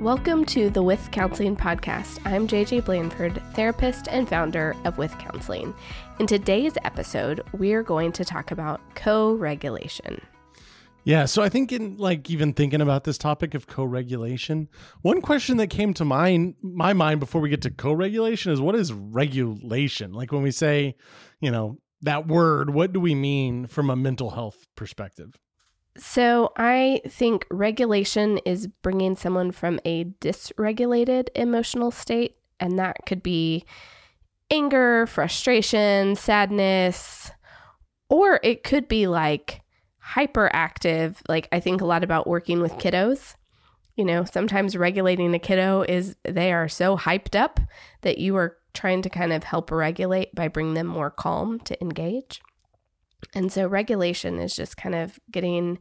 Welcome to the With Counseling podcast. I'm JJ Blandford, therapist and founder of With Counseling. In today's episode, we're going to talk about co regulation. Yeah, so I think in like even thinking about this topic of co-regulation, one question that came to mind my mind before we get to co-regulation is what is regulation? Like when we say, you know, that word, what do we mean from a mental health perspective? So, I think regulation is bringing someone from a dysregulated emotional state, and that could be anger, frustration, sadness, or it could be like hyperactive. Like, I think a lot about working with kiddos. You know, sometimes regulating a kiddo is they are so hyped up that you are trying to kind of help regulate by bringing them more calm to engage. And so regulation is just kind of getting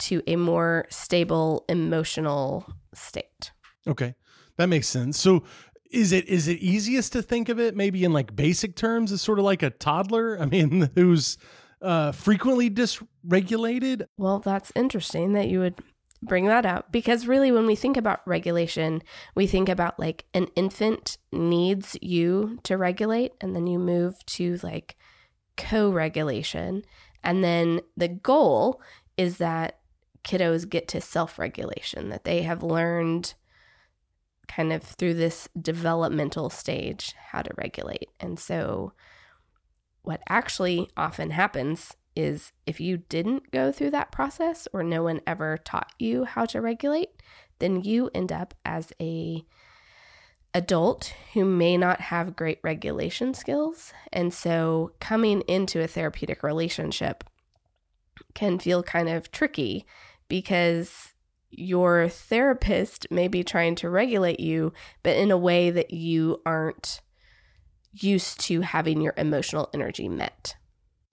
to a more stable emotional state. Okay. That makes sense. So is it is it easiest to think of it maybe in like basic terms as sort of like a toddler? I mean, who's uh, frequently dysregulated? Well, that's interesting that you would bring that up because really when we think about regulation, we think about like an infant needs you to regulate and then you move to like co regulation. And then the goal is that kiddos get to self regulation, that they have learned kind of through this developmental stage how to regulate. And so, what actually often happens is if you didn't go through that process or no one ever taught you how to regulate, then you end up as a adult who may not have great regulation skills. And so coming into a therapeutic relationship can feel kind of tricky because your therapist may be trying to regulate you, but in a way that you aren't used to having your emotional energy met.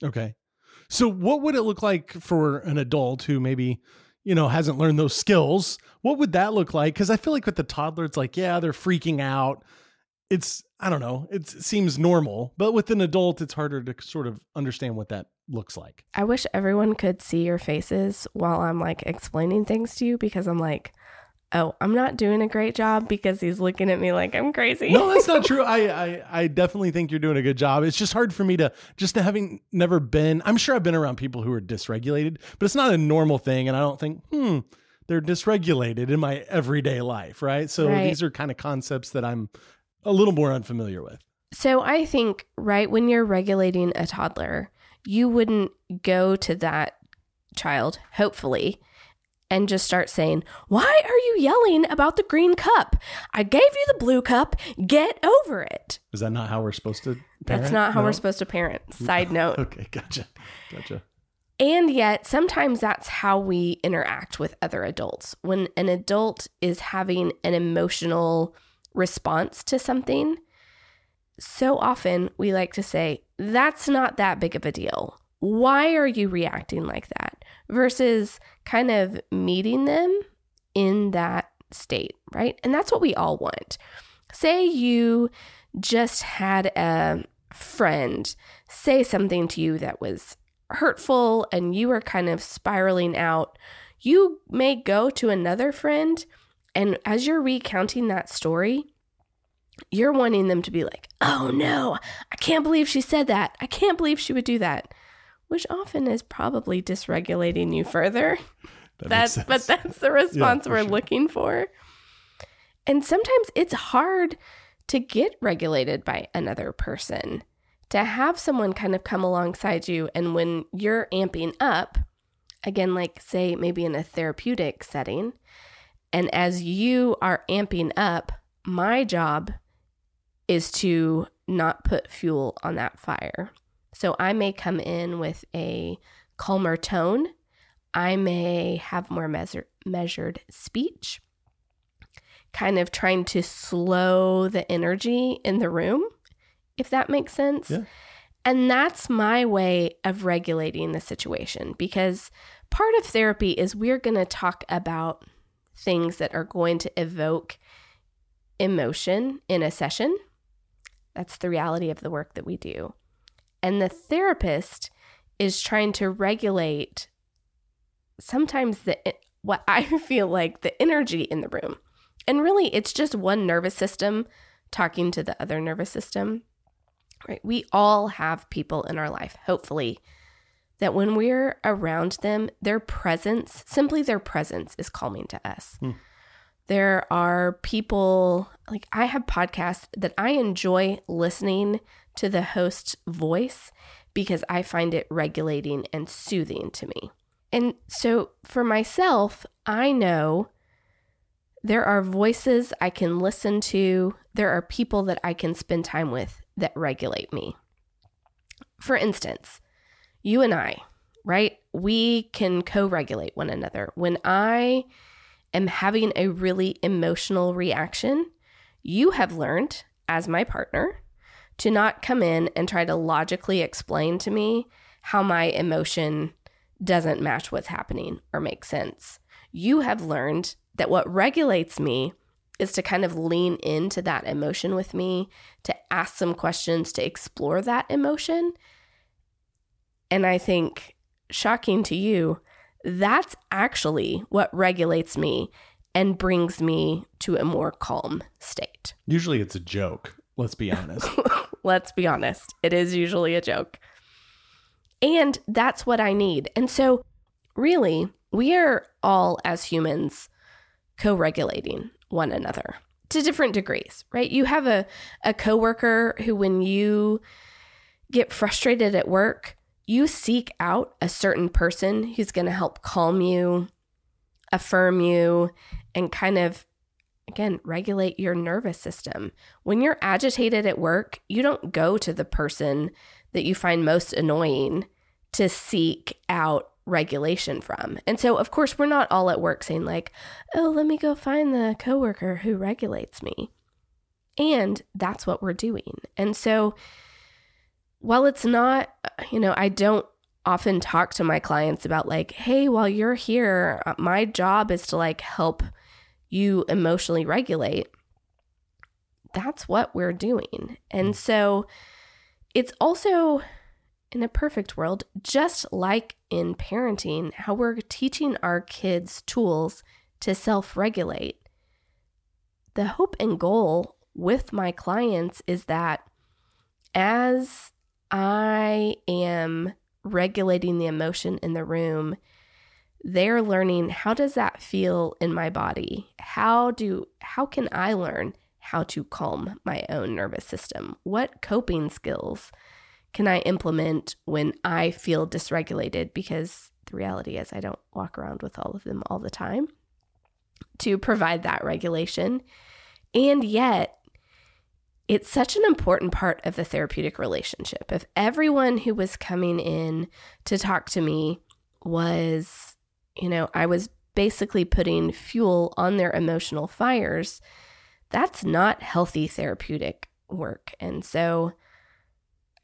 Okay. So, what would it look like for an adult who maybe you know, hasn't learned those skills, what would that look like? Because I feel like with the toddler, it's like, yeah, they're freaking out. It's, I don't know, it seems normal. But with an adult, it's harder to sort of understand what that looks like. I wish everyone could see your faces while I'm like explaining things to you because I'm like, oh, I'm not doing a great job because he's looking at me like I'm crazy. no, that's not true. I, I, I definitely think you're doing a good job. It's just hard for me to just to having never been. I'm sure I've been around people who are dysregulated, but it's not a normal thing, and I don't think hmm they're dysregulated in my everyday life, right? So right. these are kind of concepts that I'm a little more unfamiliar with. So I think right when you're regulating a toddler, you wouldn't go to that child, hopefully, and just start saying, Why are you yelling about the green cup? I gave you the blue cup. Get over it. Is that not how we're supposed to parent? That's not how no? we're supposed to parent. Side note. okay, gotcha. Gotcha. And yet, sometimes that's how we interact with other adults. When an adult is having an emotional response to something, so often we like to say, That's not that big of a deal. Why are you reacting like that? Versus kind of meeting them in that state, right? And that's what we all want. Say you just had a friend say something to you that was hurtful and you were kind of spiraling out. You may go to another friend, and as you're recounting that story, you're wanting them to be like, oh no, I can't believe she said that. I can't believe she would do that which often is probably dysregulating you further. That that's but that's the response yeah, we're sure. looking for. And sometimes it's hard to get regulated by another person. To have someone kind of come alongside you and when you're amping up, again like say maybe in a therapeutic setting, and as you are amping up, my job is to not put fuel on that fire. So I may come in with a calmer tone. I may have more measure, measured speech, kind of trying to slow the energy in the room, if that makes sense. Yeah. And that's my way of regulating the situation because part of therapy is we're going to talk about things that are going to evoke emotion in a session. That's the reality of the work that we do. And the therapist is trying to regulate sometimes the what I feel like the energy in the room. And really, it's just one nervous system talking to the other nervous system. Right? We all have people in our life, hopefully, that when we're around them, their presence, simply their presence, is calming to us. Hmm. There are people, like I have podcasts that I enjoy listening to the host's voice because I find it regulating and soothing to me. And so for myself, I know there are voices I can listen to, there are people that I can spend time with that regulate me. For instance, you and I, right? We can co regulate one another. When I am having a really emotional reaction, you have learned as my partner to not come in and try to logically explain to me how my emotion doesn't match what's happening or make sense. You have learned that what regulates me is to kind of lean into that emotion with me, to ask some questions, to explore that emotion. And I think, shocking to you, that's actually what regulates me and brings me to a more calm state. Usually it's a joke, let's be honest. let's be honest. It is usually a joke. And that's what I need. And so, really, we are all as humans co regulating one another to different degrees, right? You have a, a coworker who, when you get frustrated at work, you seek out a certain person who's going to help calm you, affirm you, and kind of, again, regulate your nervous system. When you're agitated at work, you don't go to the person that you find most annoying to seek out regulation from. And so, of course, we're not all at work saying, like, oh, let me go find the coworker who regulates me. And that's what we're doing. And so, while it's not, you know, I don't often talk to my clients about like, hey, while you're here, uh, my job is to like help you emotionally regulate. That's what we're doing. And mm. so it's also in a perfect world, just like in parenting, how we're teaching our kids tools to self regulate. The hope and goal with my clients is that as I am regulating the emotion in the room, they're learning how does that feel in my body? How do how can I learn how to calm my own nervous system? What coping skills can I implement when I feel dysregulated because the reality is I don't walk around with all of them all the time to provide that regulation. And yet it's such an important part of the therapeutic relationship. If everyone who was coming in to talk to me was, you know, I was basically putting fuel on their emotional fires, that's not healthy therapeutic work. And so,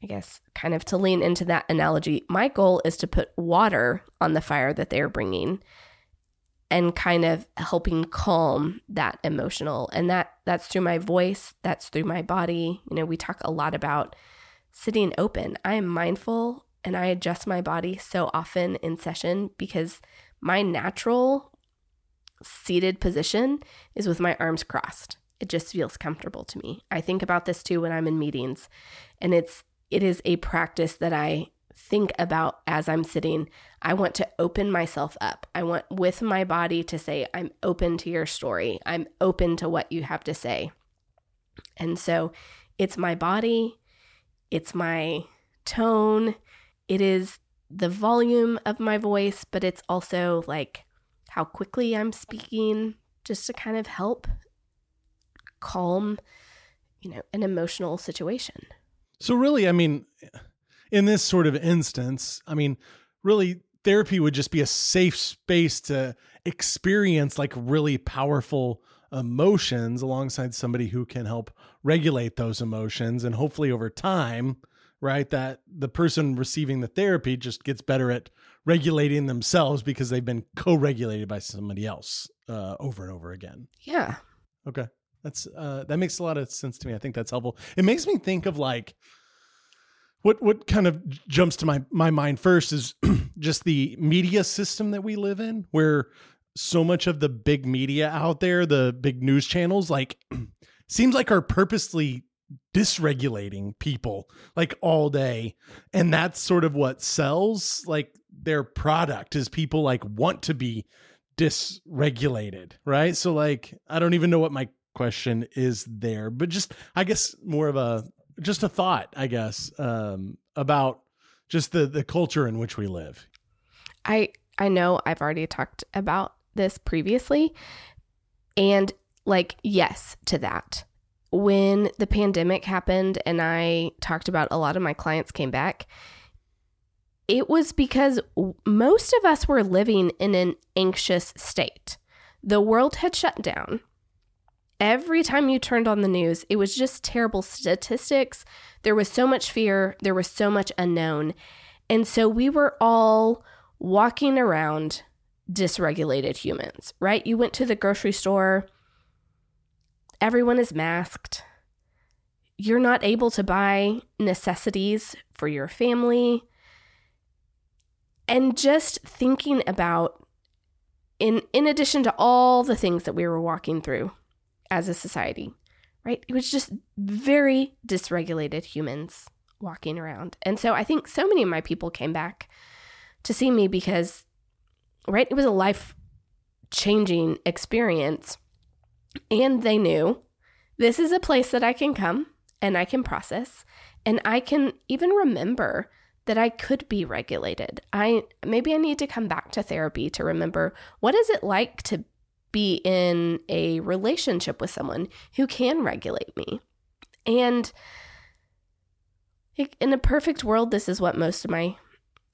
I guess, kind of to lean into that analogy, my goal is to put water on the fire that they're bringing and kind of helping calm that emotional and that that's through my voice that's through my body you know we talk a lot about sitting open i am mindful and i adjust my body so often in session because my natural seated position is with my arms crossed it just feels comfortable to me i think about this too when i'm in meetings and it's it is a practice that i think about as I'm sitting. I want to open myself up. I want with my body to say, I'm open to your story. I'm open to what you have to say. And so it's my body, it's my tone, it is the volume of my voice, but it's also like how quickly I'm speaking, just to kind of help calm, you know, an emotional situation. So, really, I mean, in this sort of instance, I mean, really, therapy would just be a safe space to experience like really powerful emotions alongside somebody who can help regulate those emotions. And hopefully, over time, right, that the person receiving the therapy just gets better at regulating themselves because they've been co regulated by somebody else uh, over and over again. Yeah. Okay. That's uh, that makes a lot of sense to me. I think that's helpful. It makes me think of like what what kind of jumps to my my mind first is just the media system that we live in where so much of the big media out there, the big news channels, like seems like are purposely dysregulating people like all day. And that's sort of what sells like their product is people like want to be dysregulated, right? So like I don't even know what my question is there, but just I guess more of a just a thought, I guess, um, about just the the culture in which we live. I I know I've already talked about this previously and like yes to that. When the pandemic happened and I talked about a lot of my clients came back, it was because most of us were living in an anxious state. The world had shut down. Every time you turned on the news, it was just terrible statistics. There was so much fear, there was so much unknown. And so we were all walking around dysregulated humans, right? You went to the grocery store, everyone is masked. You're not able to buy necessities for your family. And just thinking about in in addition to all the things that we were walking through as a society right it was just very dysregulated humans walking around. And so i think so many of my people came back to see me because right it was a life changing experience and they knew this is a place that i can come and i can process and i can even remember that I could be regulated. I maybe I need to come back to therapy to remember what is it like to be in a relationship with someone who can regulate me. And in a perfect world this is what most of my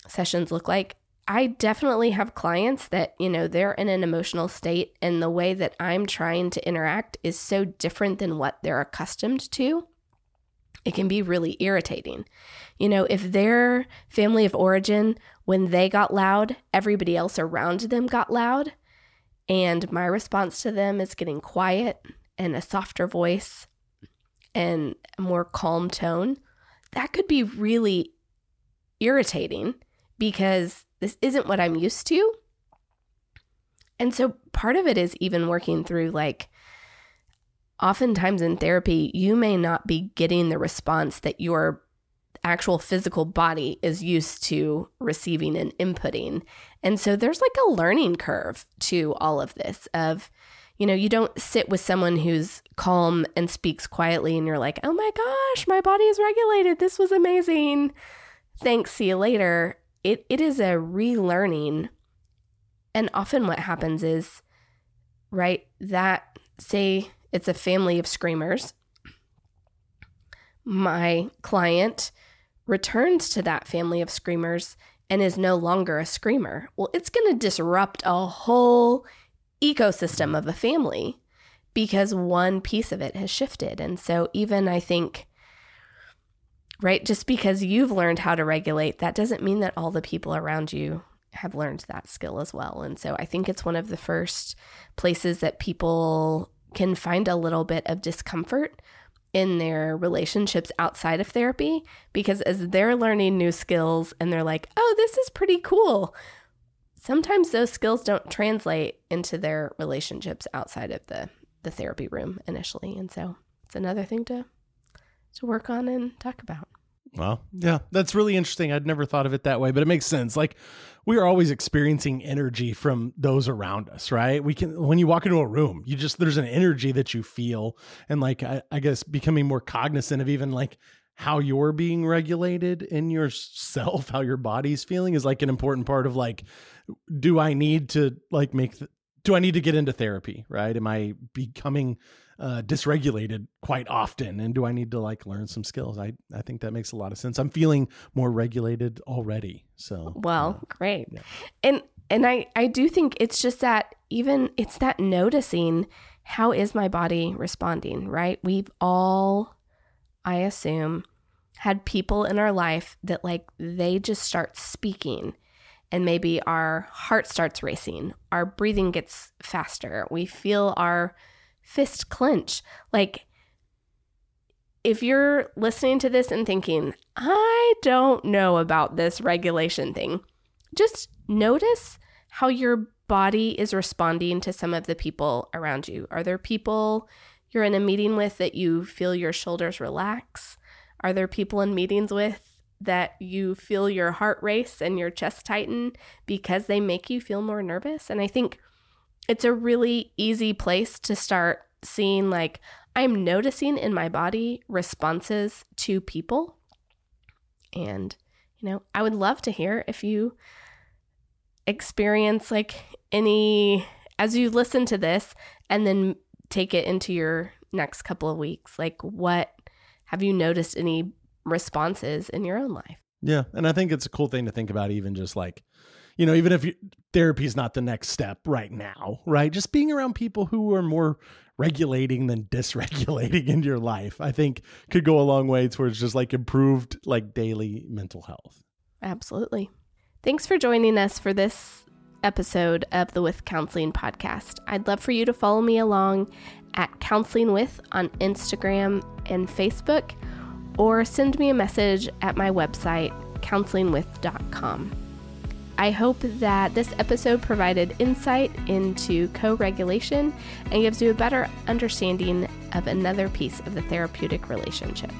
sessions look like. I definitely have clients that, you know, they're in an emotional state and the way that I'm trying to interact is so different than what they're accustomed to it can be really irritating. You know, if their family of origin, when they got loud, everybody else around them got loud, and my response to them is getting quiet and a softer voice and a more calm tone, that could be really irritating because this isn't what I'm used to. And so part of it is even working through like, oftentimes in therapy, you may not be getting the response that your actual physical body is used to receiving and inputting. And so there's like a learning curve to all of this of you know, you don't sit with someone who's calm and speaks quietly and you're like, "Oh my gosh, my body is regulated. This was amazing. Thanks, see you later." It it is a relearning. And often what happens is right that say it's a family of screamers. My client returns to that family of screamers and is no longer a screamer. Well, it's going to disrupt a whole ecosystem of a family because one piece of it has shifted. And so, even I think, right, just because you've learned how to regulate, that doesn't mean that all the people around you have learned that skill as well. And so, I think it's one of the first places that people can find a little bit of discomfort in their relationships outside of therapy because as they're learning new skills and they're like, oh, this is pretty cool, sometimes those skills don't translate into their relationships outside of the, the therapy room initially. And so it's another thing to to work on and talk about. Well, yeah, that's really interesting. I'd never thought of it that way, but it makes sense. Like we are always experiencing energy from those around us, right? We can, when you walk into a room, you just, there's an energy that you feel. And like, I, I guess becoming more cognizant of even like how you're being regulated in yourself, how your body's feeling is like an important part of like, do I need to like make, do I need to get into therapy, right? Am I becoming uh, dysregulated quite often and do i need to like learn some skills? I i think that makes a lot of sense. I'm feeling more regulated already so well uh, great. Yeah. and and i i do think it's just that even it's that noticing how is my body responding right? We've all i assume had people in our life that like they just start speaking and maybe our heart starts racing our breathing gets faster we feel our fist clench. Like, if you're listening to this and thinking, I don't know about this regulation thing, just notice how your body is responding to some of the people around you? Are there people you're in a meeting with that you feel your shoulders relax? Are there people in meetings with that you feel your heart race and your chest tighten because they make you feel more nervous? And I think it's a really easy place to start seeing like I'm noticing in my body responses to people. And, you know, I would love to hear if you experience like any, as you listen to this and then take it into your next couple of weeks, like what have you noticed any responses in your own life? Yeah. And I think it's a cool thing to think about, even just like, you know, even if therapy is not the next step right now, right? Just being around people who are more regulating than dysregulating in your life, I think could go a long way towards just like improved like daily mental health. Absolutely. Thanks for joining us for this episode of the With Counseling podcast. I'd love for you to follow me along at Counseling With on Instagram and Facebook, or send me a message at my website, counselingwith.com. I hope that this episode provided insight into co regulation and gives you a better understanding of another piece of the therapeutic relationship.